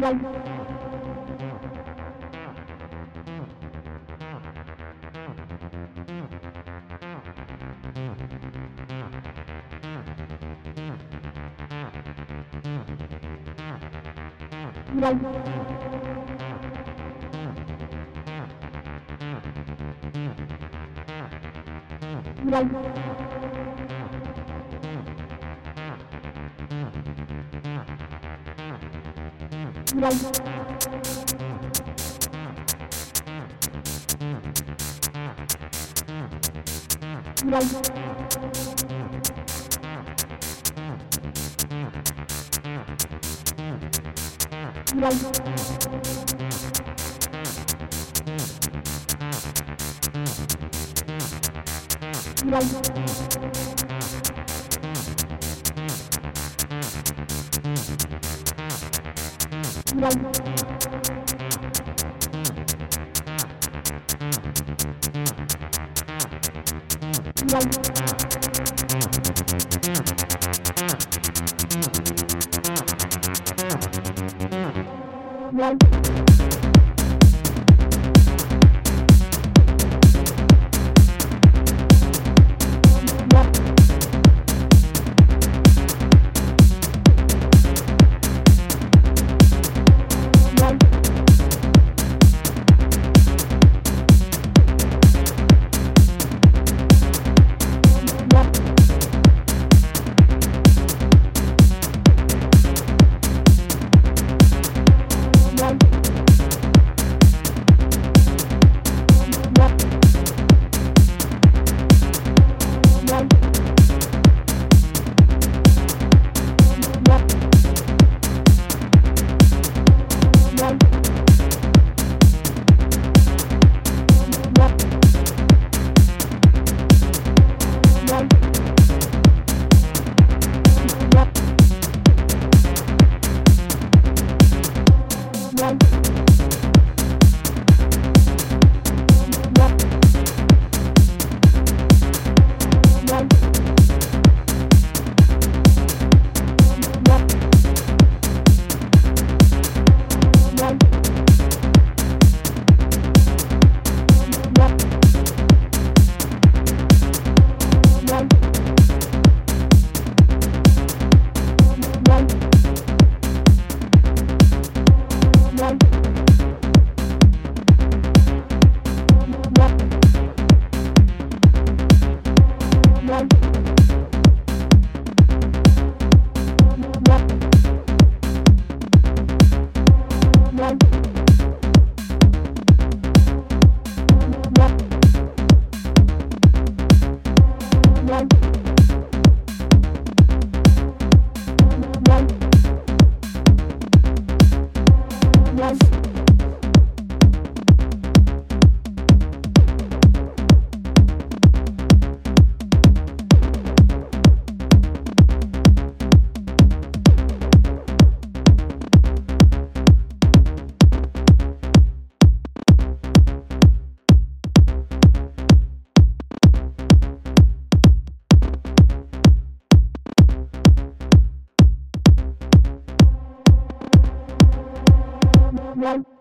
Bye. 嫌い嫌い嫌 natural. Thank one. One.